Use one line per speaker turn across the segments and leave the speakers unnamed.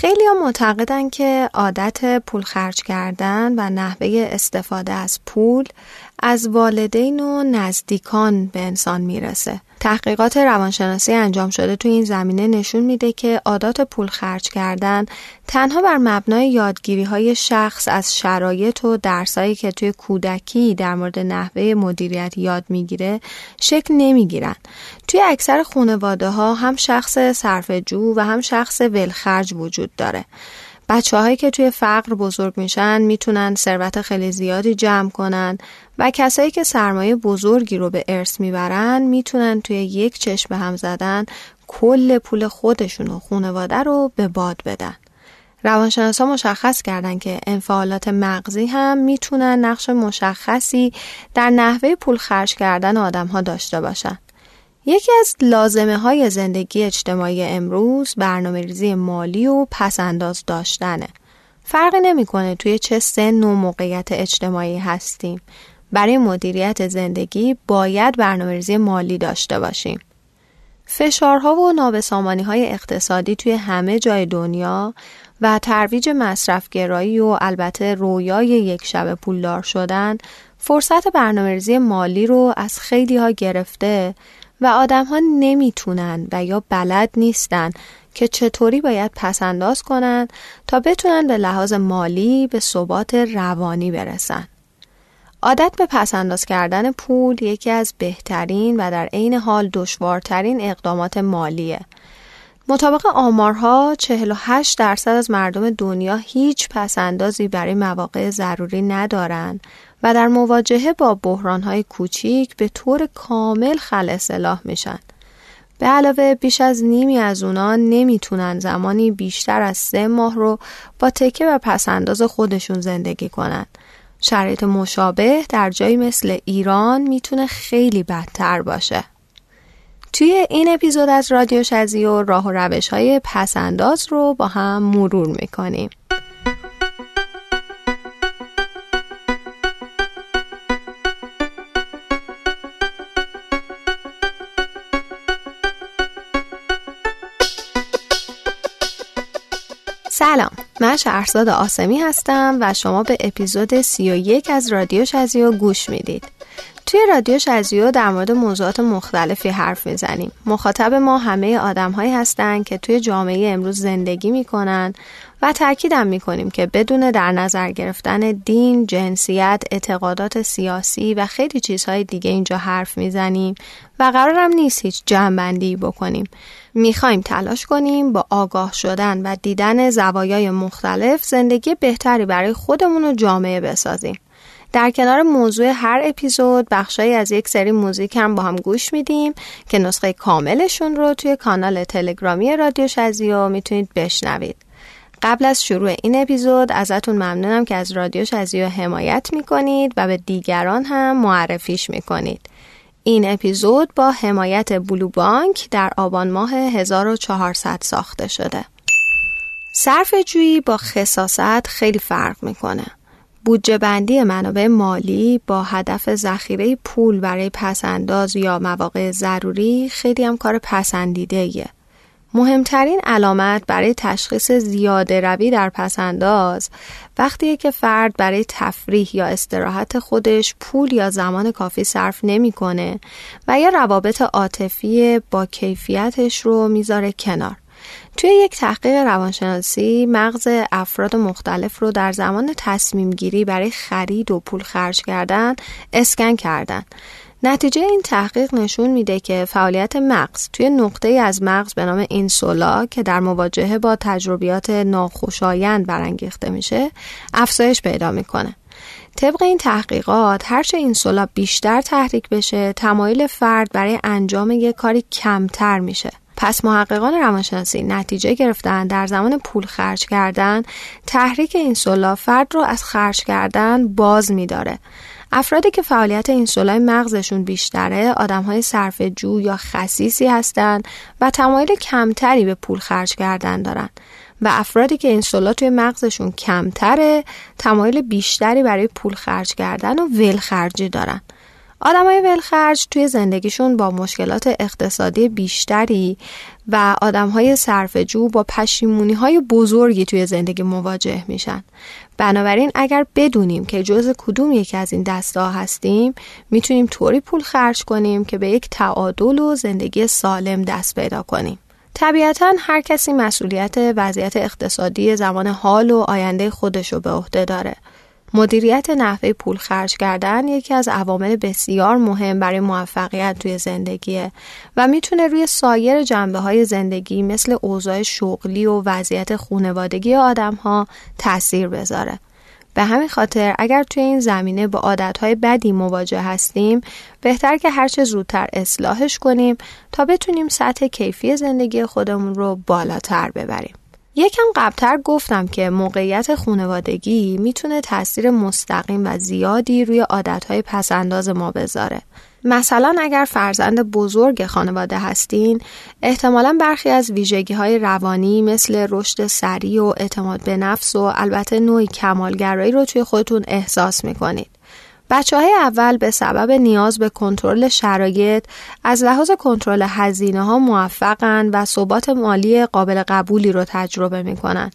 خیلی ها معتقدن که عادت پول خرج کردن و نحوه استفاده از پول از والدین و نزدیکان به انسان می‌رسه. تحقیقات روانشناسی انجام شده تو این زمینه نشون میده که عادات پول خرج کردن تنها بر مبنای یادگیری های شخص از شرایط و درسایی که توی کودکی در مورد نحوه مدیریت یاد می‌گیره شکل نمی‌گیرن. توی اکثر خانواده ها هم شخص جو و هم شخص ولخرج وجود داره. بچه هایی که توی فقر بزرگ میشن می‌تونن ثروت خیلی زیادی جمع کنن و کسایی که سرمایه بزرگی رو به ارث می‌برن می‌تونن توی یک چشم هم زدن کل پول خودشون و خانواده رو به باد بدن. روانشناسا مشخص کردن که انفعالات مغزی هم می‌تونن نقش مشخصی در نحوه پول خرج کردن آدم ها داشته باشن. یکی از لازمه های زندگی اجتماعی امروز برنامه ریزی مالی و پسنداز داشتنه. فرقی نمی‌کنه توی چه سن و موقعیت اجتماعی هستیم. برای مدیریت زندگی باید برنامه ریزی مالی داشته باشیم. فشارها و نابسامانی های اقتصادی توی همه جای دنیا و ترویج مصرفگرایی و البته رویای یک شب پولدار شدن فرصت برنامه ریزی مالی رو از خیلی ها گرفته و آدم ها نمی‌تونن و یا بلد نیستن که چطوری باید پسنداز کنن تا بتونن به لحاظ مالی به ثبات روانی برسن. عادت به پسنداز کردن پول یکی از بهترین و در عین حال دشوارترین اقدامات مالیه. مطابق آمارها 48 درصد از مردم دنیا هیچ پسندازی برای مواقع ضروری ندارند و در مواجهه با بحرانهای کوچیک به طور کامل خل اصلاح میشن. به علاوه بیش از نیمی از اونا نمی‌تونن زمانی بیشتر از سه ماه رو با تکه و پسنداز خودشون زندگی کنن. شرایط مشابه در جایی مثل ایران می‌تونه خیلی بدتر باشه. توی این اپیزود از رادیو شزیو راه و روش های پسنداز رو با هم مرور می‌کنیم. سلام من شهرزاد آسمی هستم و شما به اپیزود 31 از رادیو شزیو گوش می‌دید. توی رادیو شزیو در مورد موضوعات مختلفی حرف می‌زنیم مخاطب ما همه آدم هایی هستند که توی جامعه امروز زندگی می‌کنن و تاکیدم می‌کنیم که بدون در نظر گرفتن دین، جنسیت، اعتقادات سیاسی و خیلی چیزهای دیگه اینجا حرف می‌زنیم و قرارم نیست هیچ جنبندی بکنیم می‌خوایم تلاش کنیم با آگاه شدن و دیدن زوایای مختلف زندگی بهتری برای خودمون و جامعه بسازیم. در کنار موضوع هر اپیزود بخشایی از یک سری موزیک هم با هم گوش میدیم که نسخه کاملشون رو توی کانال تلگرامی رادیو شزیو می‌تونید بشنوید. قبل از شروع این اپیزود ازتون ممنونم که از رادیو شزیو حمایت می‌کنید و به دیگران هم معرفیش می‌کنید. این اپیزود با حمایت بلو بانک در آبان ماه 1400 ساخته شده. صرف جویی با خصاصت خیلی فرق می‌کنه. بودجه بندی منابع مالی با هدف ذخیره پول برای پسنداز یا مواقع ضروری خیلی هم کار پسندیده. مهمترین علامت برای تشخیص زیاده روی در پسنداز وقتی که فرد برای تفریح یا استراحت خودش پول یا زمان کافی صرف نمی‌کنه و یا روابط عاطفی با کیفیتش رو می‌ذاره کنار. توی یک تحقیق روانشناسی مغز افراد مختلف رو در زمان تصمیم گیری برای خرید و پول خرج کردن اسکن کردن نتیجه این تحقیق نشون میده که فعالیت مغز توی نقطه از مغز به نام اینسولا که در مواجهه با تجربیات ناخوشایند برانگیخته میشه افزایش پیدا می‌کنه. طبق این تحقیقات هرچه اینسولا بیشتر تحریک بشه تمایل فرد برای انجام یک کاری کمتر میشه. پس محققان روانشناسی نتیجه گرفتن در زمان پول خرج کردن تحریک اینسولا فرد رو از خرج کردن باز میداره. افرادی که فعالیت اینسولای مغزشون بیشتره آدم های صرف جو یا خصیصی هستند و تمایل کمتری به پول خرج کردن دارن. و افرادی که اینسولا توی مغزشون کمتره تمایل بیشتری برای پول خرج کردن و ول خرجی دارن. آدمای ولخرج توی زندگیشون با مشکلات اقتصادی بیشتری و آدمهای صرفجو با پشیمونی های بزرگی توی زندگی مواجه میشن. بنابراین اگر بدونیم که جز کدوم یکی از این دسته هستیم می‌تونیم طوری پول خرج کنیم که به یک تعادل و زندگی سالم دست پیدا کنیم. طبیعتا هر کسی مسئولیت وضعیت اقتصادی زمان حال و آینده خودش رو به عهده داره. مدیریت نحوه پول خرج کردن یکی از عوامل بسیار مهم برای موفقیت توی زندگیه و می‌تونه روی سایر جنبه های زندگی مثل اوضاع شغلی و وضعیت خونوادگی آدم ها تاثیر بذاره. به همین خاطر اگر توی این زمینه با عادتهای بدی مواجه هستیم بهتر که هرچه زودتر اصلاحش کنیم تا بتونیم سطح کیفی زندگی خودمون رو بالاتر ببریم. یکم قبلتر گفتم که موقعیت خونوادگی می‌تونه تاثیر مستقیم و زیادی روی عادتهای پسنداز ما بذاره. مثلا اگر فرزند بزرگ خانواده هستین احتمالا برخی از ویژگی های روانی مثل رشد سریع و اعتماد به نفس و البته نوعی کمالگرایی رو توی خودتون احساس می‌کنید. بچه های اول به سبب نیاز به کنترل شرایط از لحاظ کنترل هزینه ها موفقن و ثبات مالی قابل قبولی رو تجربه می‌کنن.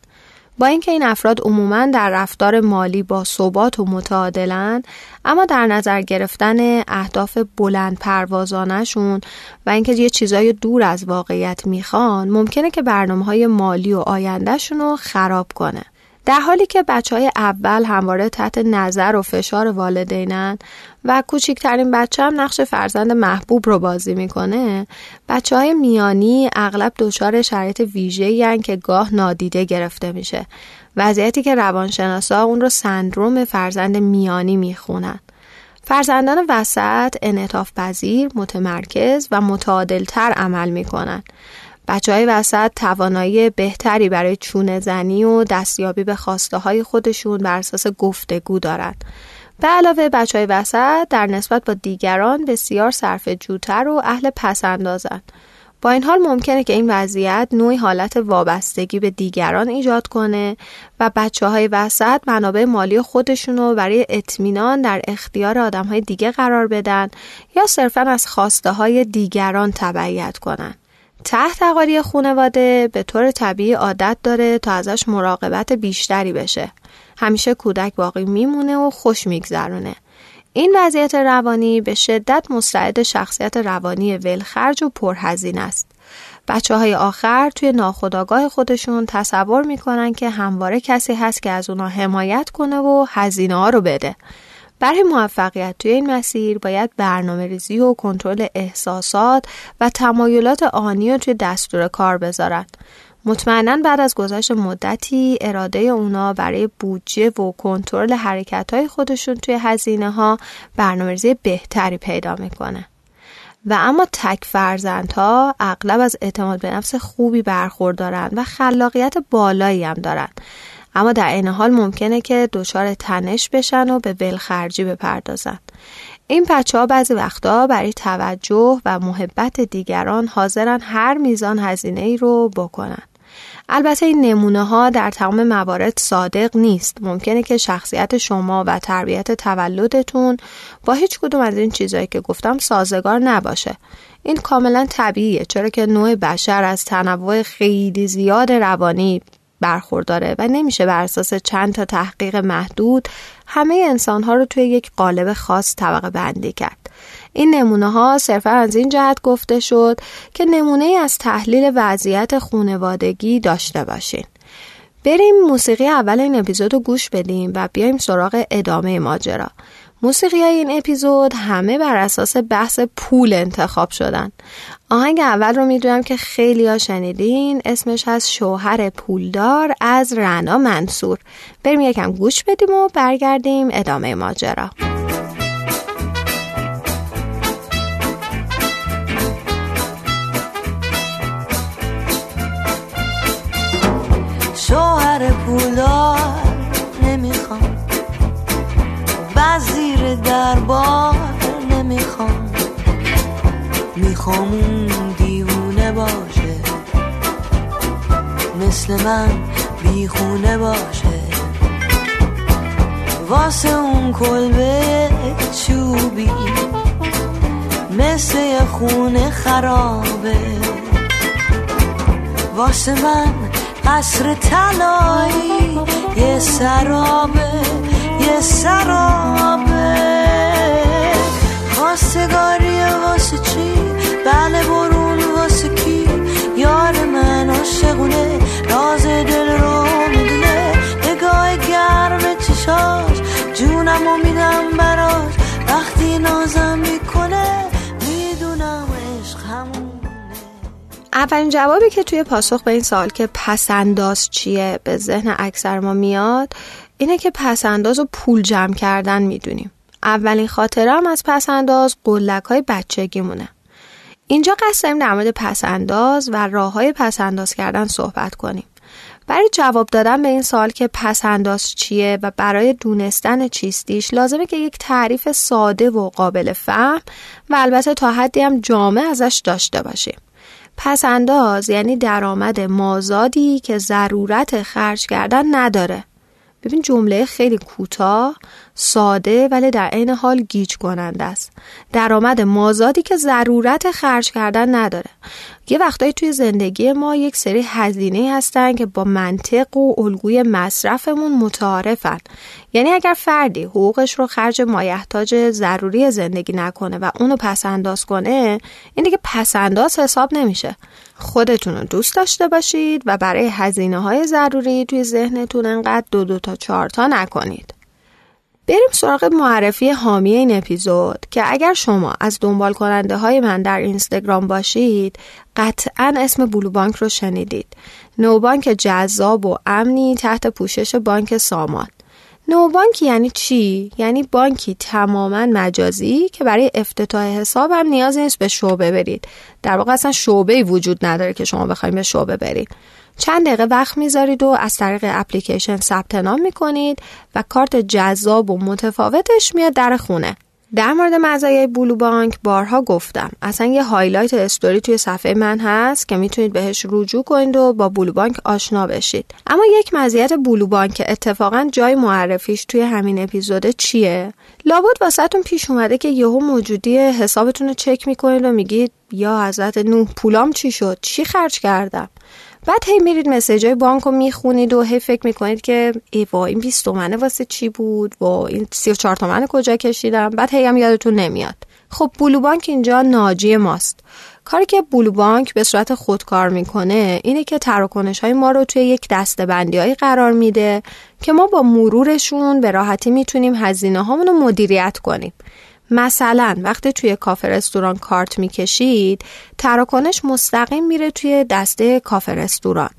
با اینکه این افراد عموما در رفتار مالی با ثبات و متعادلن اما در نظر گرفتن اهداف بلند پروازانشون و اینکه یه چیزای دور از واقعیت می‌خوان ممکنه که برنامه های مالی و آیندهشون رو خراب کنه. در حالی که بچه های اول همواره تحت نظر و فشار والدینن و کوچکترین بچه هم نقش فرزند محبوب رو بازی می‌کنه بچه های میانی اغلب دچار شرایط ویژه که گاه نادیده گرفته میشه. وضعیتی که روانشناسا اون رو سندروم فرزند میانی می‌خونن. فرزندان وسط انعطاف پذیر، متمرکز و متعادلتر عمل می‌کنن. بچه های وسط توانایی بهتری برای چونه زنی و دستیابی به خواسته های خودشون بر اساس گفتگو دارند. به علاوه بچه های وسط در نسبت با دیگران بسیار صرف جوتر و اهل پسندازن. با این حال ممکنه که این وضعیت نوعی حالت وابستگی به دیگران ایجاد کنه و بچه های وسط منابع مالی خودشون رو برای اطمینان در اختیار آدم های دیگه قرار بدن یا صرفا از خواسته های دیگران تبعیت کنن. تحت اقاری خانواده به طور طبیعی عادت داره تا ازش مراقبت بیشتری بشه. همیشه کودک باقی میمونه و خوش میگذرونه. این وضعیت روانی به شدت مستعد شخصیت روانی ولخرج و پرهزین است. بچه های آخر توی ناخودآگاه خودشون تصور می‌کنن که همواره کسی هست که از اونا حمایت کنه و هزینه ها رو بده. برای موفقیت توی این مسیر باید برنامه ریزی و کنترل احساسات و تمایلات آنی رو توی دستور کار بذارن. مطمئنا بعد از گذشت مدتی اراده اونا برای بودجه و کنترل حرکت های خودشون توی هزینه ها برنامه بهتری پیدا می‌کنه. و اما تک فرزندها اغلب از اعتماد به نفس خوبی برخوردارن و خلاقیت بالایی هم دارن اما در این حال ممکنه که دچار تنش بشن و به ولخرجی بپردازن. این بچه ها بعضی وقتا برای توجه و محبت دیگران حاضرن هر میزان هزینه ای رو بکنن. البته این نمونه ها در تمام موارد صادق نیست. ممکنه که شخصیت شما و تربیت تولدتون با هیچ کدوم از این چیزهایی که گفتم سازگار نباشه. این کاملا طبیعیه چرا که نوع بشر از تنوع خیلی زیاد روانی برخورداره و نمیشه بر اساس چند تا تحقیق محدود همه انسان ها رو توی یک قالب خاص طبقه بندی کرد. این نمونه ها صرفا از این جهت گفته شد که نمونه از تحلیل وضعیت خونوادگی داشته باشین. بریم موسیقی اول این اپیزود رو گوش بدیم و بیایم سراغ ادامه ماجرا. موسیقی های این اپیزود همه بر اساس بحث پول انتخاب شدن. آهنگ اول رو می‌دونم که خیلی ها شنیدین. اسمش از شوهر پولدار از رنا منصور. بریم یکم گوش بدیم و برگردیم ادامه ماجرا.
شوهر پولدار نمی‌خوام. وزیر دربار نمی‌خوام. می‌خوام اون دیوونه باشه. مثل من بیخونه باشه. واسه اون کلبه چوبی. مثل خونه خرابه. واسه من قصر طلایی یه سرابه یه سرابه. خواستگاری واسه چی؟ بله برون واسه کی؟ یار من عاشقونه راز دل رو می‌دونه. نگاه گرم چشاش جونم و میدم براش. وقتی نازم می‌کنه می‌دونم عشق همونه.
اولین جوابی که توی پاسخ به این سوال که پسنداز چیه به ذهن اکثر ما میاد اینه که پسنداز و پول جمع کردن می‌دونیم. اولین خاطرم از پسنداز قلک های بچگیمونه. اینجا قصد داریم در مورد پسنداز و راه های پسنداز کردن صحبت کنیم. برای جواب دادن به این سوال که پسنداز چیه و برای دونستن چیستیش لازمه که یک تعریف ساده و قابل فهم و البته تا حدی هم جامع ازش داشته باشیم. پسنداز یعنی درآمد مازادی که ضرورت خرج کردن نداره. ببین جمله خیلی کوتاه ساده ولی در عین حال گیج کننده است. درآمد مازادی که ضرورت خرج کردن نداره. یه وقتایی توی زندگی ما یک سری هزینه هستن که با منطق و الگوی مصرفمون متعارفن. یعنی اگر فردی حقوقش رو خرج مایحتاج ضروری زندگی نکنه و اونو پسنداز کنه این دیگه پسنداز حساب نمیشه. خودتون رو دوست داشته باشید و برای هزینه های ضروری توی ذهنتون انقدر دو دو تا چهار تا نکنید. بریم سراغ معرفی حامی این اپیزود که اگر شما از دنبال کننده های من در اینستاگرام باشید قطعا اسم بلو بانک رو شنیدید. نوبانک جذاب و امنی تحت پوشش بانک سامان. نوبانک یعنی چی؟ یعنی بانکی تماما مجازی که برای افتتاح حساب هم نیاز نیست به شعبه برید. در واقع اصلا شعبه وجود نداره که شما بخواید به شعبه برید. چند دقیقه وقت می‌ذارید و از طریق اپلیکیشن ثبت نام می‌کنید و کارت جذاب و متفاوتش میاد در خونه. در مورد مزایای بلو بانک بارها گفتم. اصلا یه highlight story توی صفحه من هست که می‌تونید بهش رجوع کنید و با بلو بانک آشنا بشید. اما یک مزیت بلو بانک که اتفاقا جای معرفیش توی همین اپیزود چیه؟ لابد واسهتون پیش اومده که یهو موجودی حسابتون رو چک می‌کنید و میگید یا حضرت نوح پولام چی شد؟ چی خرج کردم؟ بعد هی میرید مسیج های بانک رو می‌خونید و هی فکر می‌کنید که ایوا این 20 تومنه واسه چی بود؟ و این 34 تومنه کجا کشیدم؟ بعد هی هم یادتون نمیاد. خب بلو بانک اینجا ناجی ماست. کاری که بلو بانک به صورت خودکار می‌کنه اینه که تراکنش های ما رو توی یک دسته بندی قرار میده که ما با مرورشون به راحتی می‌تونیم هزینه هامون رو مدیریت کنیم. مثلا وقتی توی کافه رستوران کارت می‌کشید تراکنش مستقیم میره توی دسته کافه رستوران.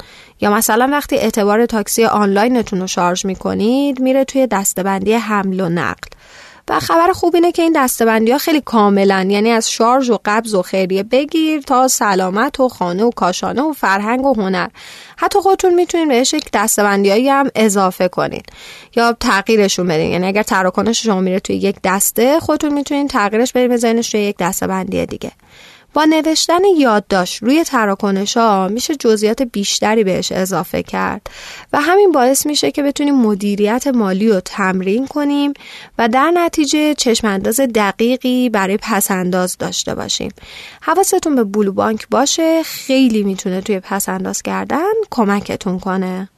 یا مثلا وقتی اعتبار تاکسی آنلاینتون رو شارژ می‌کنید میره توی دسته‌بندی حمل و نقل. و خبر خوب اینه که این دسته‌بندی ها خیلی کاملن. یعنی از شارژ و قبض و خیریه بگیر تا سلامت و خانه و کاشانه و فرهنگ و هنر. حتی خودتون می‌تونید بهش یک دسته‌بندی هم اضافه کنید یا تغییرشون بدین. یعنی اگر تراکنش شما میره توی یک دسته خودتون می‌تونید تغییرش بدین بزنینش توی یک دسته‌بندی دیگه. با نوشتن یادداشت روی تراکنش ها میشه جزئیات بیشتری بهش اضافه کرد و همین باعث میشه که بتونیم مدیریت مالی رو تمرین کنیم و در نتیجه چشمانداز دقیقی برای پسنداز داشته باشیم. حواستون به بلو بانک باشه خیلی می‌تونه توی پسنداز کردن کمکتون کنه.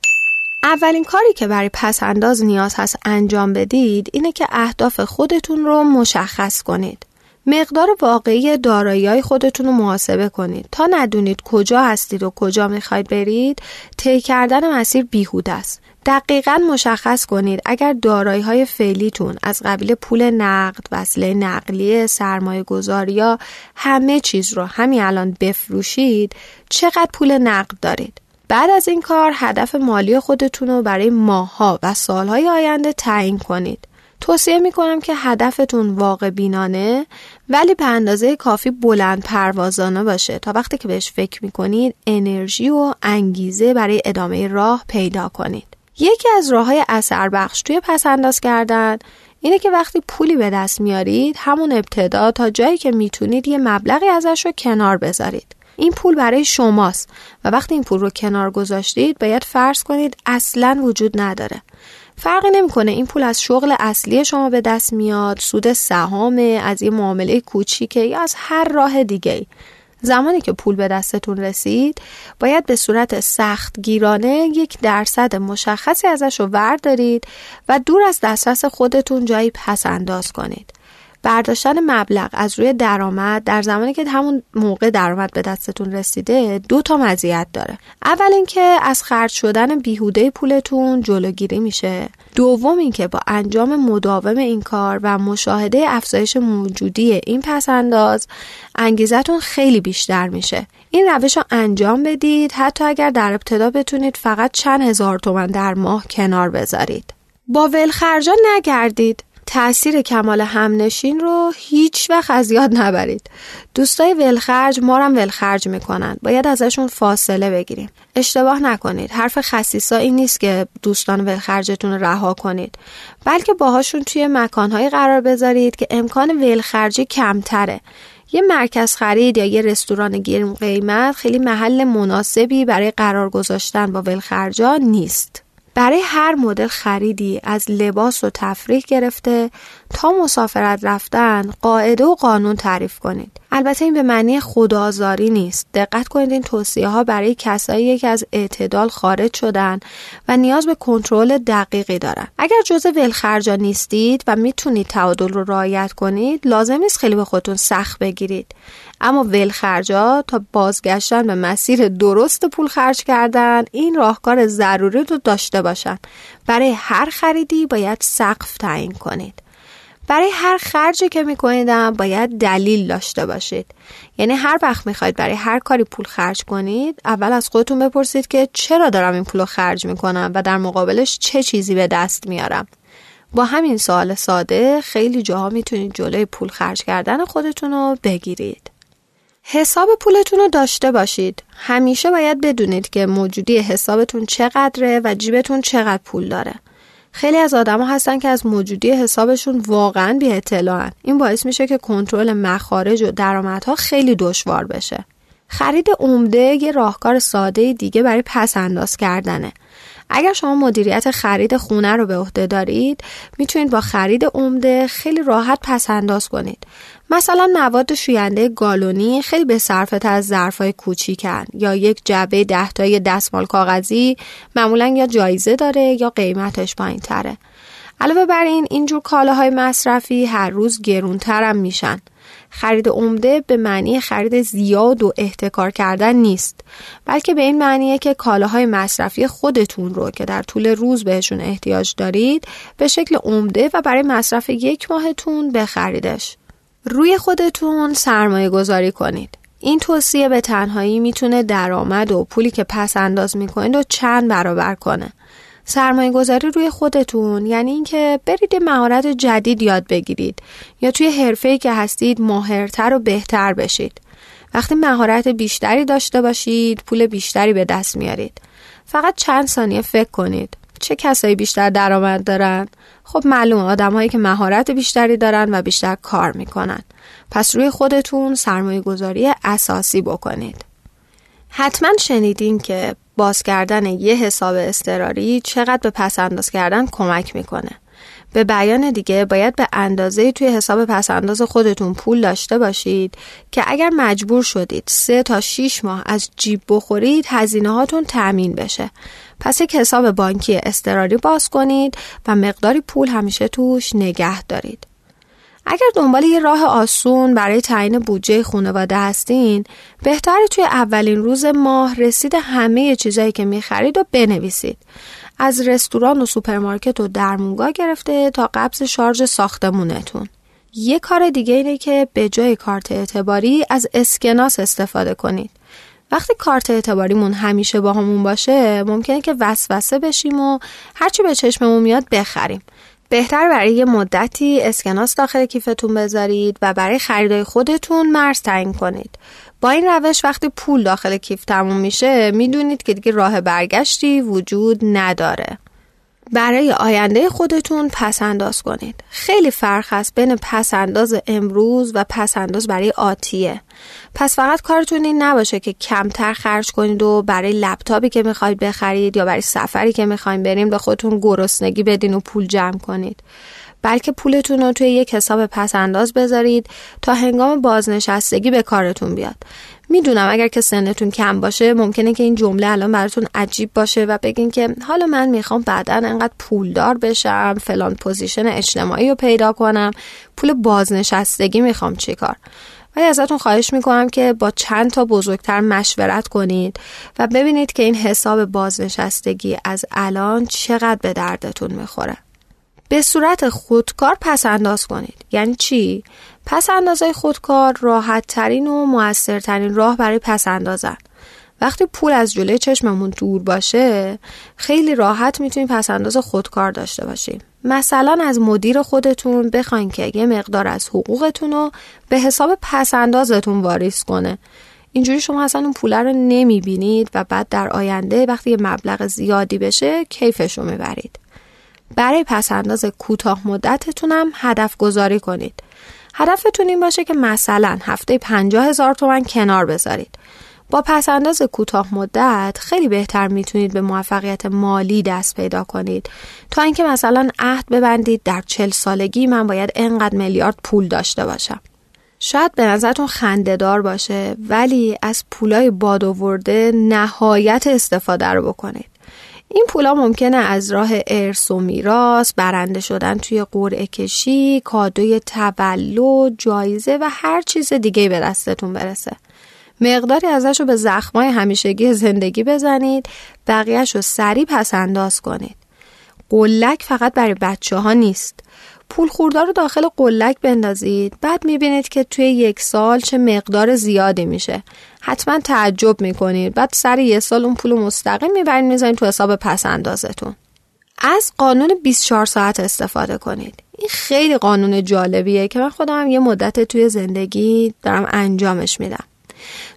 اولین کاری که برای پسنداز نیاز هست انجام بدید اینه که اهداف خودتون رو مشخص کنید. مقدار واقعی دارایی خودتون رو محاسبه کنید تا ندونید کجا هستید و کجا می‌خواید برید طی کردن مسیر بیهوده است دقیقا مشخص کنید اگر دارایی های فعلیتون از قبیل پول نقد، وسیله نقلیه، سرمایه گذاری یا همه چیز رو همین الان بفروشید چقدر پول نقد دارید. بعد از این کار هدف مالی خودتون رو برای ماهها و سالهای آینده تعیین کنید. توصیه می‌کنم که هدفتون واقع بینانه ولی به اندازه کافی بلند پروازانه باشه تا وقتی که بهش فکر می‌کنید انرژی و انگیزه برای ادامه راه پیدا کنید. یکی از راه های اثر بخش توی پس انداز کردن اینه که وقتی پولی به دست میارید همون ابتدا تا جایی که می‌تونید یه مبلغی ازش رو کنار بذارید. این پول برای شماست و وقتی این پول رو کنار گذاشتید باید فرض کنید اصلا وجود نداره فرقی نمی‌کنه. این پول از شغل اصلی شما به دست میاد سود سهامه از یه معامله کوچیکه یا از هر راه دیگه زمانی که پول به دستتون رسید باید به صورت سخت گیرانه یک درصد مشخصی ازش رو وردارید و دور از دسترس خودتون جایی پس انداز کنید. برداشتن مبلغ از روی درآمد در زمانی که همون موقع درآمد به دستتون رسیده دو تا مزیت داره. اول اینکه از خرج شدن بیهوده پولتون جلوگیری میشه. دوم اینکه با انجام مداوم این کار و مشاهده افزایش موجودی این پسنداز انگیزتون خیلی بیشتر میشه. این روش رو انجام بدید. حتی اگر در ابتدا بتونید فقط چند هزار تومن در ماه کنار بذارید. با ولخرجا نگردید. تاثیر کمال همنشین رو هیچ وقت از یاد نبرید. دوستای ولخرج ما هم ولخرج می‌کنن. باید ازشون فاصله بگیریم. اشتباه نکنید. حرف خصیصا این نیست که دوستان ولخرجتون رها کنید. بلکه باهاشون توی مکانهایی قرار بذارید که امکان ولخرجی کمتره. یه مرکز خرید یا یه رستوران گرم قیمت خیلی محل مناسبی برای قرار گذاشتن با ولخرجا نیست. برای هر مدل خریدی از لباس و تفریح گرفته تا مسافرت رفتن قاعده و قانون تعریف کنید. البته این به معنی خدازاری نیست. دقت کنید این توصیه ها برای کسایی که از اعتدال خارج شدن و نیاز به کنترل دقیقی دارن. اگر جزء ولخرجا نیستید و می‌تونید تعادل رو رعایت کنید لازم نیست خیلی به خودتون سخت بگیرید. اما ولخرجا تا بازگشتن به مسیر درست پول خرج کردن این راهکار ضروری رو داشته باشن. برای هر خریدی باید سقف تعیین کنید. برای هر خرجی که میکنیدم باید دلیل داشته باشید. یعنی هر وقت می‌خواید برای هر کاری پول خرج کنید اول از خودتون بپرسید که چرا دارم این پول رو خرج می‌کنم و در مقابلش چه چیزی به دست میارم. با همین سوال ساده خیلی جاها می‌تونید جلوی پول خرج کردن خودتون رو بگیرید. حساب پولتون رو داشته باشید. همیشه باید بدونید که موجودی حسابتون چقدره و جیبتون چقدر پول داره. خیلی از آدما هستن که از موجودی حسابشون واقعا بی اطلاعن. این باعث میشه که کنترل مخارج و درآمدها خیلی دشوار بشه. خرید عمده یه راهکار ساده دیگه برای پس انداز کردنه. اگر شما مدیریت خرید خونه رو به عهده دارید می‌تونید با خرید عمده خیلی راحت پس انداز کنید مثلا مواد شوینده گالونی خیلی به صرفه از ظرفای کوچیکن یا یک جعبه دهتای دستمال کاغذی معمولا یا جایزه داره یا قیمتش پایین تره علاوه بر این اینجور کالاهای مصرفی هر روز گرونتر میشن. خرید عمده به معنی خرید زیاد و احتکار کردن نیست بلکه به این معنیه که کالاهای مصرفی خودتون رو که در طول روز بهشون احتیاج دارید به شکل عمده و برای مصرف یک ماهتون بخریدش. روی خودتون سرمایه گذاری کنید. این توصیه به تنهایی می‌تونه درآمد و پولی که پس انداز می‌کنید و چند برابر کنه. سرمایه گذاری روی خودتون یعنی اینکه برید مهارت جدید یاد بگیرید. یا توی حرفه‌ای که هستید ماهرتر و بهتر بشید. وقتی مهارت بیشتری داشته باشید پول بیشتری به دست میارید. فقط چند ثانیه فکر کنید. چه کسایی بیشتر درآمد دارن؟ خب معلوم آدمهایی که مهارت بیشتری دارن و بیشتر کار می‌کنن پس روی خودتون سرمایه گذاری اساسی بکنید حتما شنیدین که باز کردن یه حساب استراری چقدر به پس انداز کردن کمک می‌کنه. به بیان دیگه باید به اندازه توی حساب پس انداز خودتون پول داشته باشید که اگر مجبور شدید سه تا 6 ماه از جیب بخورید هزینه هاتون تأمین بشه. پس یک حساب بانکی استراری باز کنید و مقداری پول همیشه توش نگه دارید. اگر دنبال یه راه آسون برای تعیین بودجه خانواده هستین بهتره توی اولین روز ماه رسید همه چیزایی که می‌خرید و بنویسید از رستوران و سوپرمارکت و درمونگاه گرفته تا قبض شارژ ساختمونتون. یه کار دیگه اینه که به جای کارت اعتباری از اسکناس استفاده کنید. وقتی کارت اعتباریمون همیشه باهامون باشه ممکنه که وسوسه بشیم و هرچی به چشممون میاد بخریم. بهتره برای یه مدتی اسکناس داخل کیفتون بذارید و برای خریدای خودتون مرز تعیین کنید. با این روش وقتی پول داخل کیف تموم میشه می‌دونید که دیگه راه برگشتی وجود نداره. برای آینده خودتون پس انداز کنید. خیلی فرق هست بین پس انداز امروز و پس انداز برای آتیه. پس فقط کارتون این نباشه که کمتر خرج کنید و برای لپتاپی که می‌خواید بخرید یا برای سفری که می‌خواید بریم به خودتون گرسنگی بدین و پول جمع کنید. بلکه پولتون رو توی یک حساب پس انداز بذارید تا هنگام بازنشستگی به کارتون بیاد. می‌دونم اگر که سنتون کم باشه ممکنه که این جمله الان براتون عجیب باشه و بگین که حالا من می‌خوام بعدا انقدر پولدار بشم فلان position اجتماعی رو پیدا کنم. پول بازنشستگی می‌خوام چیکار ولی ازتون خواهش می‌کنم که با چند تا بزرگتر مشورت کنید و ببینید که این حساب بازنشستگی از الان چقدر به دردتون می‌خوره. به صورت خودکار پس انداز کنید. یعنی چی؟ پس اندازهای خودکار راحت ترین و موثرترین راه برای پس اندازن وقتی پول از جلوی چشممون دور باشه خیلی راحت می‌تونیم پس انداز خودکار داشته باشیم. مثلا از مدیر خودتون بخواین که یه مقدار از حقوقتون رو به حساب پس اندازتون واریز کنه. اینجوری شما اصلا اون پول رو نمی‌بینید و بعد در آینده وقتی یه مبلغ زیادی بشه کیفش رو می‌برید. برای پسنداز کوتاه مدتتون هم هدف گذاری کنید. هدفتون این باشه که مثلا هفته 50 هزار تومن کنار بذارید. با پسنداز کوتاه مدت خیلی بهتر می‌تونید به موفقیت مالی دست پیدا کنید تا اینکه مثلا عهد ببندید در چل سالگی من باید انقدر میلیارد پول داشته باشم. شاید به نظرتون خندهدار باشه ولی از پولای باد آورده نهایت استفاده رو بکنید. این پولا ممکنه از راه ارث و میراث برنده شدن توی قرعه کشی کادوی تولد جایزه و هر چیز دیگه به دستتون برسه. مقداری ازش رو به زخمای همیشگی زندگی بزنید بقیهش رو سریع پس انداز کنید. قلک فقط برای بچه ها نیست. پول خوردار رو داخل قلک بندازید. بعد می‌بینید که توی یک سال چه مقدار زیادی میشه. حتما تعجب می‌کنید. بعد سر یه سال اون پول مستقیم می‌برید می‌ذارید تو حساب پس اندازتون از قانون 24 ساعت استفاده کنید. این خیلی قانون جالبیه که من خودم یه مدت توی زندگی دارم انجامش میدم.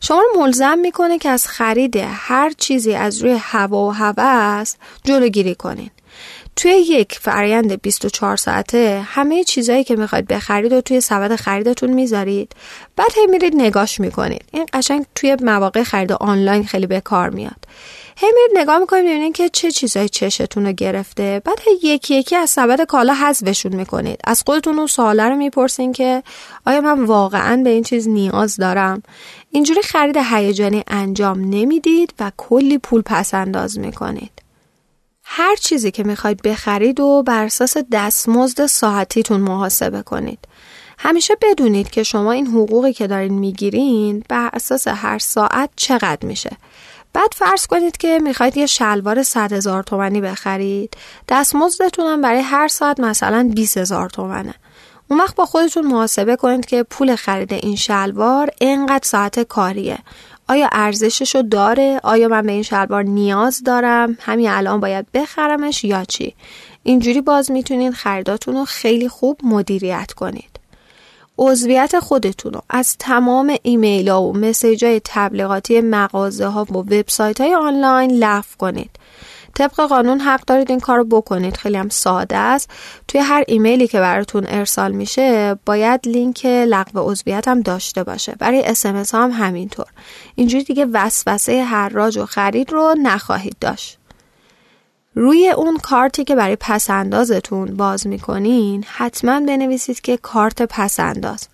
شما رو ملزم می‌کنه که از خرید هر چیزی از روی هوا و هوس جلوگیری کنید توی یک فرایند 24 ساعته همه چیزایی که می‌خواید بخرید و توی سبد خریدتون می‌ذارید. بعد هی میرید نگاش می‌کنید. این قشنگ توی مواقع خرید آنلاین خیلی به کار میاد. هی میرید نگاه می‌کنید ببینید که چه چیزایی چشتون رو گرفته. بعد هی یکی یکی از سبد کالا حذفشون می‌کنید. از خودتون اون سواله رو می‌پرسین که آیا من واقعا به این چیز نیاز دارم؟ اینجوری خرید هیجانی انجام نمی‌دید و کلی پول پس انداز می‌کنید. هر چیزی که می‌خواید بخرید و بر اساس دستمزد ساعتیتون محاسبه کنید. همیشه بدونید که شما این حقوقی که دارین می‌گیرین بر اساس هر ساعت چقدر میشه. بعد فرض کنید که می‌خواید یه شلوار 100 هزار تومنی بخرید. دستمزدتون هم برای هر ساعت مثلا 20 هزار تومنه. اون وقت با خودتون محاسبه کنید که پول خرید این شلوار اینقدر ساعت کاریه آیا ارزششو داره؟ آیا من به این شلوار نیاز دارم؟ همین الان باید بخرمش یا چی؟ اینجوری باز می‌تونید خریداتون رو خیلی خوب مدیریت کنید. عضویت خودتون رو از تمام ایمیل ها و مسیج های تبلیغاتی مغازه ها و وبسایت های آنلاین لغو کنید. طبق قانون حق دارید این کار رو بکنید. خیلی هم ساده است. توی هر ایمیلی که براتون ارسال میشه باید لینک لغو عضویت هم داشته باشه. برای اسمس هم همینطور. اینجوری دیگه وسوسه راج و خرید رو نخواهید داشت. روی اون کارتی که برای پسندازتون باز می‌کنین حتما بنویسید که کارت پسنداز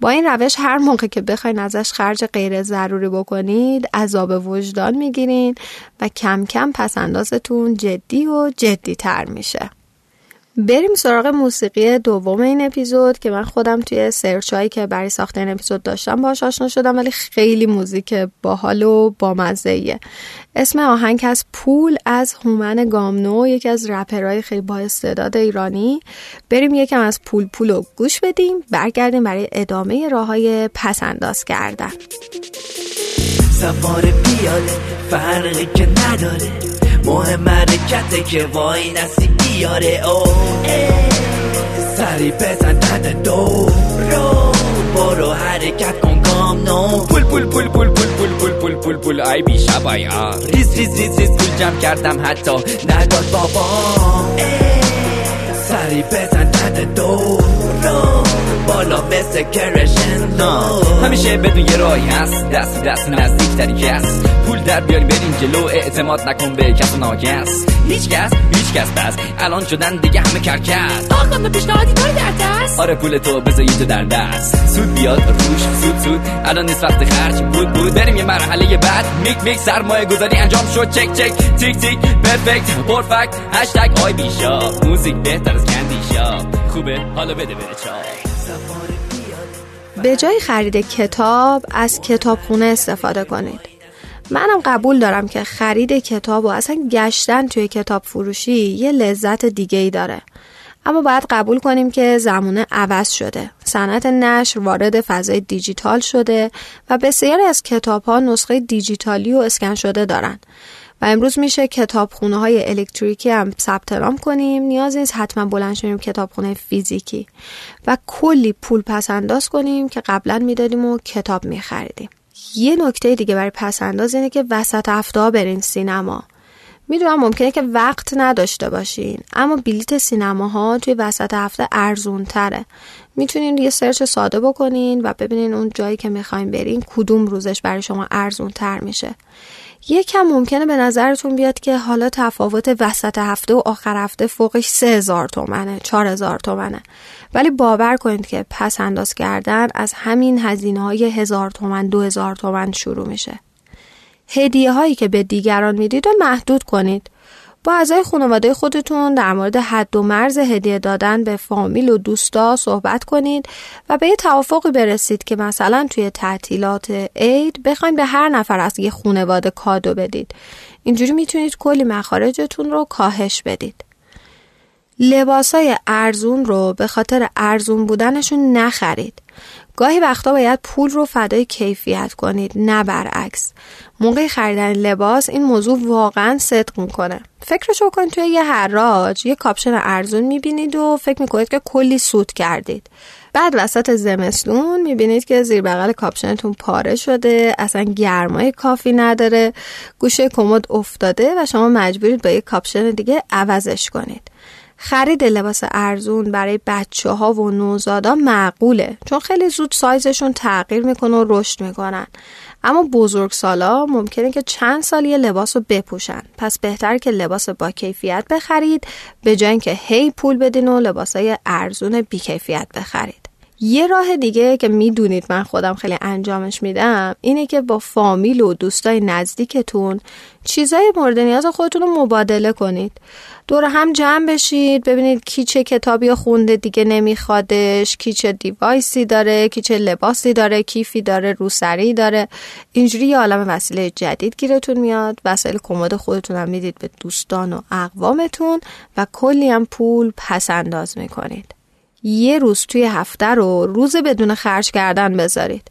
با این روش هر موقع که بخواین ازش خرج غیر ضروری بکنید عذاب وجدان می‌گیرین و کم کم پسندازتون جدی و جدی تر میشه. بریم سراغ موسیقی دوم این اپیزود که من خودم توی سرچ هایی که برای ساخته این اپیزود داشتم باهاش آشنا شدم ولی خیلی موزیک باحال و بامزه اسم آهنگ از پول از هومن گامنو یکی از رپرهای خیلی با استعداد ایرانی. بریم یکم از پول پول رو گوش بدیم برگردیم برای ادامه راه های پس انداز کردن.
سفار پیاده فرقی که نداره. مهم حرکته که وای نسی بیاره. او سری بزن تن دو رو. برو حرکت کن کام نو. پول پول پول پول پول پول پول پول پول پول. ای بی شبای ریز ریز ریز ریز پول جمع کردم حتی. نداد بابام سری بزن تن دو رو بالا مثل کرشندو همیشه بدون یه راهی هست. دست دست نزدیک تری کس پول در بیاری بریم جلو. اعتماد نکن به کس و ناکس هیچ کس هیچ کس بس. الان شدن دیگه همه کرکس
آقا پیشنهادی داری در دست؟
آره پول تو بذاری تو در دست. سود بیاد روش سود سود. الان نیست وقت خرج. بود بود. بریم یه مرحله بعد. میک میک. سرمایه گذاری انجام شد. چک چک. تیک تیک. پرفکت. پرفکت. هشتگ. آی بیشا موزیک بهتر از کندی شاپ. خوبه. حالا بده بره چای.
به جای خرید کتاب از کتابخونه استفاده کنید. منم قبول دارم که خرید کتاب و اصلا گشتن توی کتاب فروشی یه لذت دیگه ای داره. اما باید قبول کنیم که زمونه عوض شده. صنعت نشر وارد فضای دیجیتال شده و بسیاری از کتاب ها نسخه دیجیتالی و اسکن شده دارن. و امروز میشه کتابخونه های الکتریکی هم ثبت نام کنیم. نیاز نیست حتما بلند شدیم کتابخونه فیزیکی. و کلی پول پس انداز کنیم که قبلا می‌دادیم و کتاب میخریدیم. یه نکته دیگه برای پس انداز اینه که وسط هفته برین سینما. می‌دونم ممکنه که وقت نداشته باشین اما بلیت سینماها توی وسط هفته ارزون تره می‌تونین یه سرچ ساده بکنین و ببینین اون جایی که می‌خواین برین کدوم روزش برای شما ارزون تر میشه. یکم ممکنه به نظرتون بیاد که حالا تفاوت وسط هفته و آخر هفته فوقش سه هزار تومنه چهار هزار تومنه. ولی باور کنید که پس انداز کردن از همین هزینه های هزار تومن دو هزار تومن شروع میشه. هدیه هایی که به دیگران می‌دید و محدود کنید. با اعضای خانواده خودتون در مورد حد و مرز هدیه دادن به فامیل و دوستا صحبت کنید و به یه توافقی برسید که مثلا توی تعطیلات عید بخواید به هر نفر از یه خانواده کادو بدید. اینجوری می‌تونید کلی مخارجتون رو کاهش بدید. لباسای ارزون رو به خاطر ارزون بودنشون نخرید. گاهی وقتا باید پول رو فدای کیفیت کنید نه برعکس. موقع خریدن لباس این موضوع واقعا صدق می‌کنه. فکرشو کنید توی یه حراج یه کاپشن ارزون می‌بینید و فکر می‌کنید که کلی سود کردید. بعد وسط زمستون می‌بینید که زیر بغل کاپشنتون پاره شده اصلا گرمای کافی نداره. گوشه کمد افتاده و شما مجبورید با یه کاپشن دیگه عوضش کنید. خرید لباس ارزون برای بچه ها و نوزادا معقوله چون خیلی زود سایزشون تغییر می‌کنه و رشد می‌کنن. اما بزرگ سالا ممکنه که چند سال یه لباس رو بپوشن. پس بهتر که لباس با کیفیت بخرید به جای اینکه هی پول بدین و لباسای ارزون بیکیفیت بخرید. یه راه دیگه که می‌دونید من خودم خیلی انجامش میدم اینه که با فامیل و دوستای نزدیکتون چیزای مورد نیاز خودتون رو مبادله کنید. دور هم جمع بشید ببینید کی چه کتابی خونده دیگه نمیخوادش کی چه دیوایسی داره کی چه لباسی داره کیفی داره روسری داره. اینجوری یه عالم وسیله جدید گیرتون میاد. وسایل کمد خودتون هم می‌دید به دوستان و اقوامتون و کلی هم پول پس انداز می‌کنید. یه روز توی هفته رو روز بدون خرج کردن بذارید.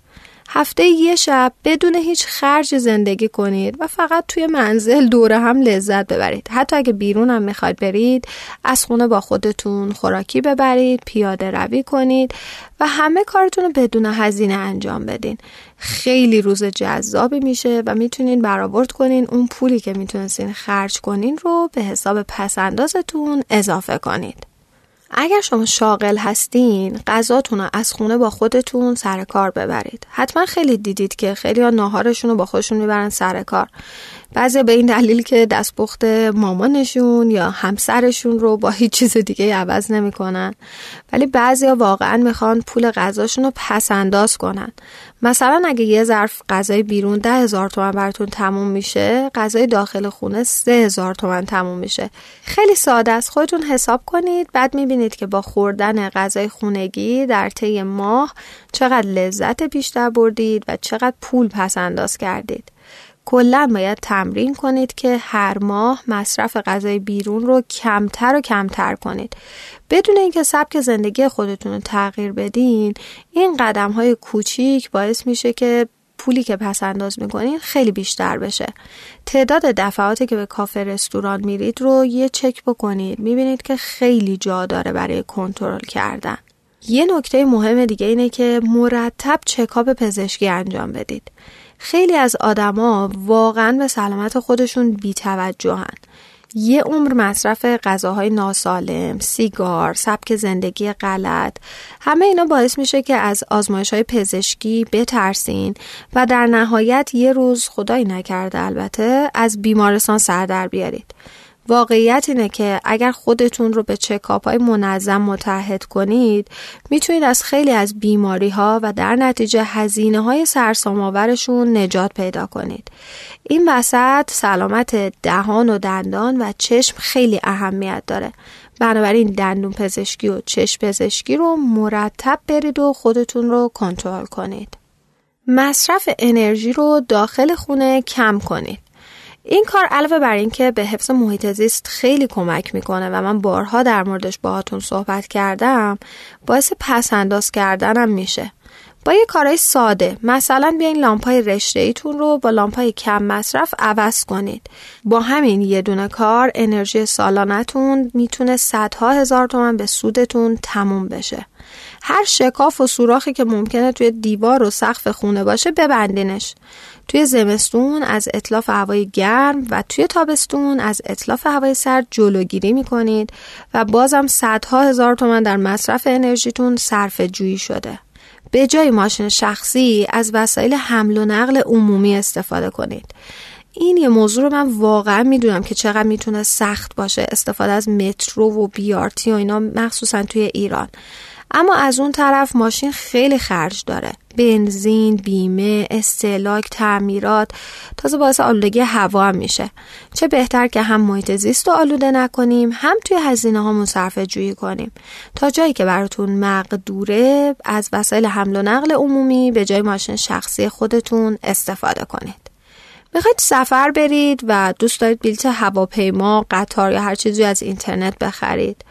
هفته یه شب بدون هیچ خرج زندگی کنید و فقط توی منزل دوره هم لذت ببرید. حتی اگه بیرون هم می‌خواید برید از خونه با خودتون خوراکی ببرید پیاده روی کنید و همه کارتون رو بدون هزینه انجام بدین. خیلی روز جذابی میشه و می‌تونین برآورد کنین اون پولی که می‌تونستین خرج کنین رو به حساب پسندازتون اضافه کنید. اگر شما شاغل هستین غذاتون رو از خونه با خودتون سر کار ببرید. حتما خیلی دیدید که خیلی ها ناهارشون رو با خودشون می‌برن سر کار. بعضی به این دلیل که دستپخت مامانشون یا همسرشون رو با هیچ چیز دیگه عوض نمی‌کنن. ولی بعضی واقعا می‌خوان پول غذاشون رو پس انداز کنن. مثلا اگه یه ظرف غذای بیرون ده هزار تومن براتون تموم میشه غذای داخل خونه سه هزار تومن تموم میشه. خیلی ساده است. خودتون حساب کنید بعد می‌بینید که با خوردن غذای خونگی در طی ماه چقدر لذت بیشتر بردید و چقدر پول پس انداز کردید. کلا باید تمرین کنید که هر ماه مصرف غذای بیرون رو کمتر و کمتر کنید. بدون اینکه سبک زندگی خودتون رو تغییر بدین این قدم های کوچیک باعث میشه که پولی که پس انداز می‌کنین خیلی بیشتر بشه. تعداد دفعاتی که به کافه رستوران میرید رو یه چک بکنید. می‌بینید که خیلی جا داره برای کنترل کردن. یه نکته مهم دیگه اینه که مرتب چکاپ پزشکی انجام بدید. خیلی از آدما واقعا به سلامت خودشون بیتوجهن یه عمر مصرف غذاهای ناسالم، سیگار، سبک زندگی غلط همه اینا باعث میشه که از آزمایش های پزشکی بترسین و در نهایت یه روز خدایی نکرده البته از بیمارستان سر در بیارید. واقعیت اینه که اگر خودتون رو به چکاپ های منظم متحد کنید می‌تونید از خیلی از بیماری ها و در نتیجه هزینه های سرسام‌آورشون نجات پیدا کنید. این وسط سلامت دهان و دندان و چشم خیلی اهمیت داره. بنابراین دندون پزشکی و چشم پزشکی رو مرتب برید و خودتون رو کنترل کنید. مصرف انرژی رو داخل خونه کم کنید. این کار علاوه بر اینکه به حفظ محیط زیست خیلی کمک می‌کنه و من بارها در موردش باهاتون صحبت کردم باعث پس انداز کردنم میشه. با یه کارهای ساده مثلا بیاین لامپای رشته ایتون رو با لامپای کم مصرف عوض کنید. با همین یه دونه کار انرژی سالانتون می‌تونه صدها هزار تومن به سودتون تموم بشه. هر شکاف و سوراخی که ممکنه توی دیوار و سقف خونه باشه ببندینش توی زمستون از اطلاف هوای گرم و توی تابستون از اطلاف هوای سرد جلوگیری می‌کنید و بازم صدها هزار تومن در مصرف انرژیتون صرف جویی شده. به جای ماشین شخصی از وسایل حمل و نقل عمومی استفاده کنید. این یه موضوع رو من واقعا می‌دونم که چقدر می‌تونه سخت باشه استفاده از مترو و بیارتی و اینا مخصوصا توی ایران اما از اون طرف ماشین خیلی خرج داره. بنزین، بیمه، استهلاک، تعمیرات تازه باعث آلودگی هوا هم میشه. چه بهتر که هم محیط زیست رو آلوده نکنیم هم توی هزینه ها صرفه جویی کنیم. تا جایی که براتون مقدوره از وسایل حمل و نقل عمومی به جای ماشین شخصی خودتون استفاده کنید. می‌خواید سفر برید و دوست دارید بلیت هواپیما قطار یا هر چیزی از اینترنت بخرید.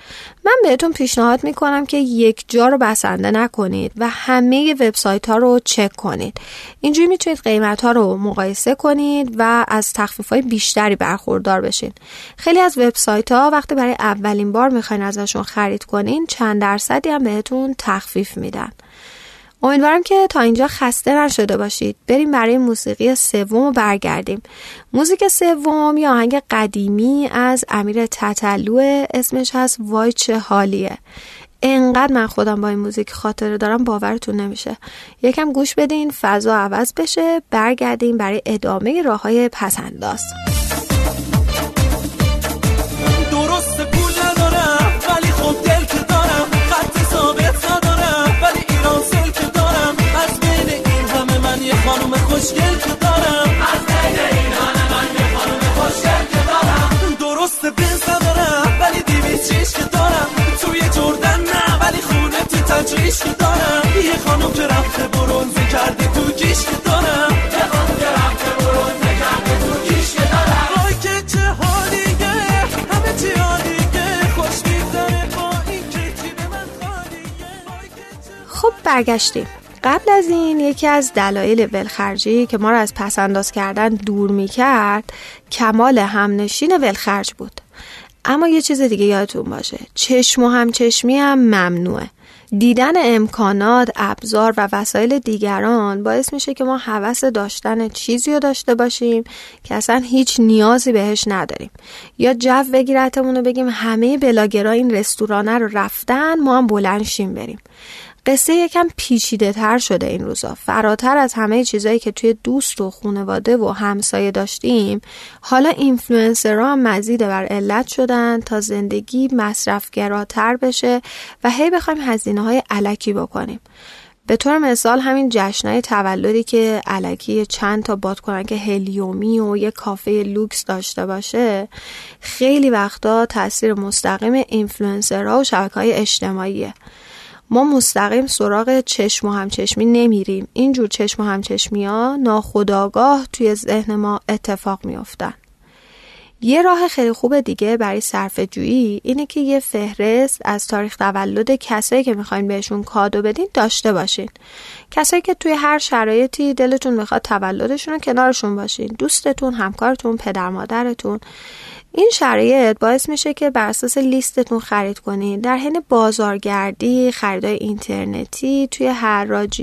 من بهتون پیشنهاد می‌کنم که یک جا رو بسنده نکنید و همه وبسایت ها رو چک کنید. اینجوری می‌تونید قیمت ها رو مقایسه کنید و از تخفیف های بیشتری برخوردار بشین. خیلی از وبسایت ها وقتی برای اولین بار می‌خواین ازشون خرید کنین چند درصدی هم بهتون تخفیف میدن. امیدوارم که تا اینجا خسته نشده باشید. بریم برای موسیقی سوم برگردیم. موزیک سوم یا آهنگ قدیمی از امیر تتلو اسمش هست وای چه حالیه. انقدر من خودم با این موزیک خاطره دارم باورتون نمیشه. یکم گوش بدین فضا عوض بشه. برگردیم برای ادامه راه های پسنداز
خوشگل که دارم. از بین اینان من یه خانوم خوشگل که دارم. درست بنز ندارم ولی دیویز چیش که دارم. توی جردن نه ولی خونه تو تجریش که دارم. یه خانوم که رفته برونزه کرده تو گیش که دارم. یه خانوم که رفته برونزه کرده تو گیش که دارم. وای که چه حالیه همه چی عالیه خوش میگذره با این که به من خالیه.
خب برگشتیم. قبل از این یکی از دلایل ولخرجی که ما را از پسنداز کردن دور می کرد کمال همنشین ولخرج بود. اما یه چیز دیگه یادتون باشه. چشم و همچشمی هم ممنوعه. دیدن امکانات، ابزار و وسایل دیگران باعث میشه که ما حوس داشتن چیزی رو داشته باشیم که اصلا هیچ نیازی بهش نداریم. یا جو بگیرتمون رو بگیم همه بلاگرها این رستورانه رو رفتن ما هم بلنشیم بریم. قصه یکم پیچیده تر شده این روزا. فراتر از همه چیزایی که توی دوست و خانواده و همسایه داشتیم حالا اینفلوئنسرها هم مزید بر علت شدن تا زندگی مصرفگراتر بشه و هی بخوایم هزینه های الکی بکنیم. به طور مثال همین جشنهای تولدی که الکی چند تا بادکنک هلیومی و یه کافه لوکس داشته باشه خیلی وقتا تاثیر مستقیم اینفلوئنسرها و شبکه های اجتماعیه. ما مستقیم سراغ چشم و همچشمی نمیریم. اینجور چشم و همچشمی ها ناخودآگاه توی ذهن ما اتفاق میفتن. یه راه خیلی خوب دیگه برای صرف جویی اینه که یه فهرست از تاریخ تولد کسایی که می‌خواین بهشون کادو بدین داشته باشین. کسایی که توی هر شرایطی دلتون می‌خواد تولدشون رو کنارشون باشین. دوستتون همکارتون پدر مادرتون. این شرایط باعث میشه که بر اساس لیستتون خرید کنید در حین بازارگردی خریدای اینترنتی توی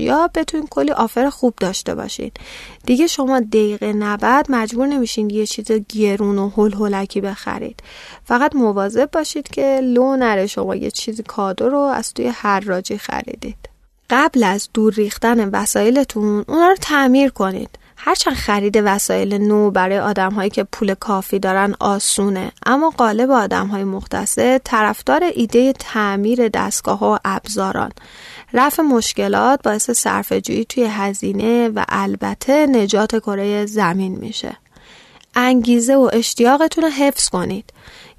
ها بتونید کلی آفر خوب داشته باشید دیگه شما دقیقه نبد مجبور نمیشین یه چیز گرون و هل هلکی بخرید. فقط مواظب باشید که لو نره شما یه چیزی کادو رو از توی راجی خریدید. قبل از دور ریختن وسایلتون اونا رو تعمیر کنید. هرچند خرید وسایل نو برای آدم هایی که پول کافی دارن آسونه اما قالب آدم های مختصه طرفدار ایده تعمیر دستگاه و ابزاران. رفع مشکلات باعث صرفه‌جویی توی هزینه و البته نجات کره زمین میشه. انگیزه و اشتیاقتون رو حفظ کنید.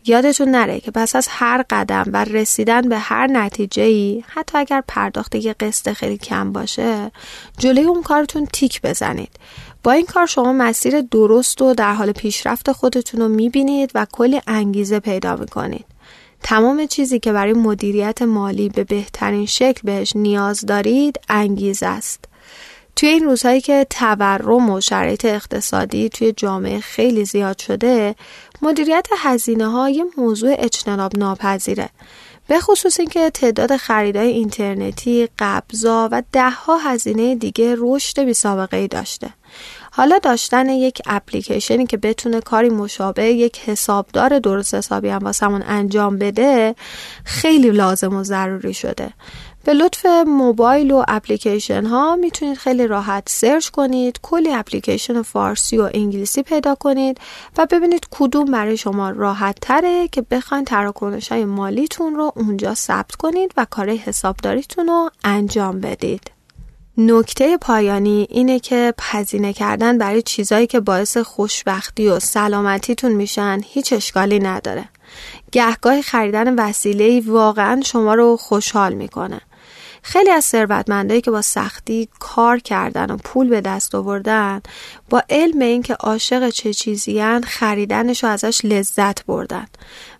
یادتون نره که پس از هر قدم و رسیدن به هر نتیجه ای حتی اگر پرداخت یه قسط خیلی کم باشه جلوی اون کارتون تیک بزنید. با این کار شما مسیر درست و در حال پیشرفت خودتون رو می‌بینید و کلی انگیزه پیدا می‌کنید. تمام چیزی که برای مدیریت مالی به بهترین شکل بهش نیاز دارید انگیزه است. توی این روزهایی که تورم و شرایط اقتصادی توی جامعه خیلی زیاد شده مدیریت هزینه ها موضوع اجتناب ناپذیره به خصوص اینکه تعداد خریدهای اینترنتی، قبضا و دهها هزینه دیگه رشد بی سابقه ای داشته. حالا داشتن یک اپلیکیشنی که بتونه کاری مشابه یک حسابدار درست حسابی هم واسمون انجام بده خیلی لازم و ضروری شده. به لطف موبایل و اپلیکیشن ها می‌تونید خیلی راحت سرچ کنید کلی اپلیکیشن فارسی و انگلیسی پیدا کنید و ببینید کدوم برای شما راحت تره که بخواین تراکنش های مالیتون رو اونجا ثبت کنید و کار حسابداریتون رو انجام بدید. نکته پایانی اینه که هزینه کردن برای چیزایی که باعث خوشبختی و سلامتیتون میشن هیچ اشکالی نداره. گهگاه خریدن وسیله واقعا شما رو خوشحال می‌کنه. خیلی از ثروتمندایی که با سختی کار کردن و پول به دست آوردن با علم اینکه عاشق چه چیزیان خریدنش رو ازش لذت بردن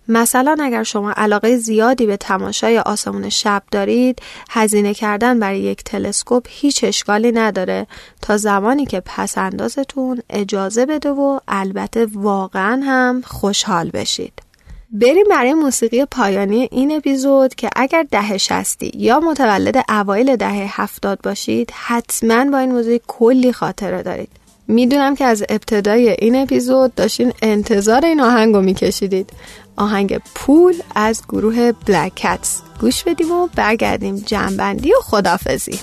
مثلا اگر شما علاقه زیادی به تماشای آسمون شب دارید هزینه کردن برای یک تلسکوپ هیچ اشکالی نداره. تا زمانی که پس اندازتون اجازه بده و البته واقعا هم خوشحال بشید. بریم برای موسیقی پایانی این اپیزود که اگر دهه شستی یا متولد اوایل دهه هفتاد باشید حتما با این موزیک کلی خاطره دارید. می‌دونم که از ابتدای این اپیزود داشتین انتظار این آهنگ رو میکشیدید. آهنگ پول از گروه بلک کتس گوش بدیم و برگردیم جنبندی و خدافزی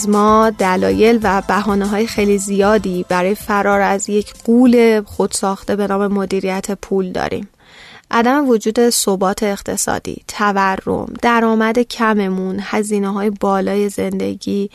از ما دلایل و بحانه های خیلی زیادی برای فرار از یک قول خودساخته به نام مدیریت پول داریم. عدم وجود ثبات اقتصادی، تورم، درآمد کممون، هزینه های بالای زندگی،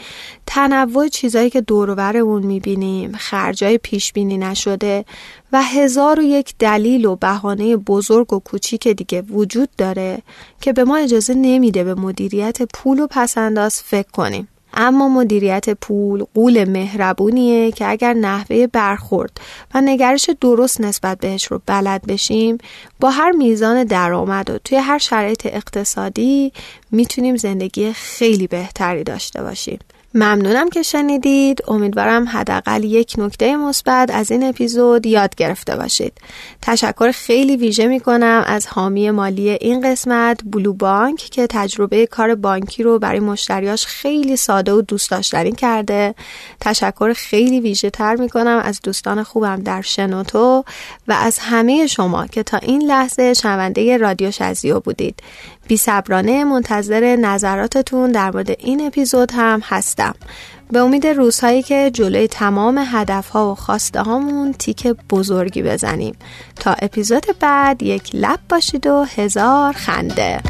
تنوع چیزهایی که دورورمون می‌بینیم، خرجای پیش بینی نشده و هزار و یک دلیل و بهانه بزرگ و کوچیک دیگه وجود داره که به ما اجازه نمیده به مدیریت پول و پسنداز فکر کنیم. اما مدیریت پول قول مهربونیه که اگر نحوه برخورد و نگرش درست نسبت بهش رو بلد بشیم با هر میزان درآمد و توی هر شرایط اقتصادی می‌تونیم زندگی خیلی بهتری داشته باشیم. ممنونم که شنیدید. امیدوارم حداقل یک نکته مثبت از این اپیزود یاد گرفته باشید. تشکر خیلی ویژه می کنم از حامی مالی این قسمت بلو بانک که تجربه کار بانکی رو برای مشتریاش خیلی ساده و دوست داشتنی کرده. تشکر خیلی ویژه تر می کنم از دوستان خوبم در شنوتو و از همه شما که تا این لحظه شنونده رادیو شزیو بودید. بی صبرانه منتظر نظراتتون در مورد این اپیزود هم هستم. به امید روزهایی که جلوی تمام هدفها و خواسته هامون تیک بزرگی بزنیم. تا اپیزود بعد یک لب باشید و هزار خنده.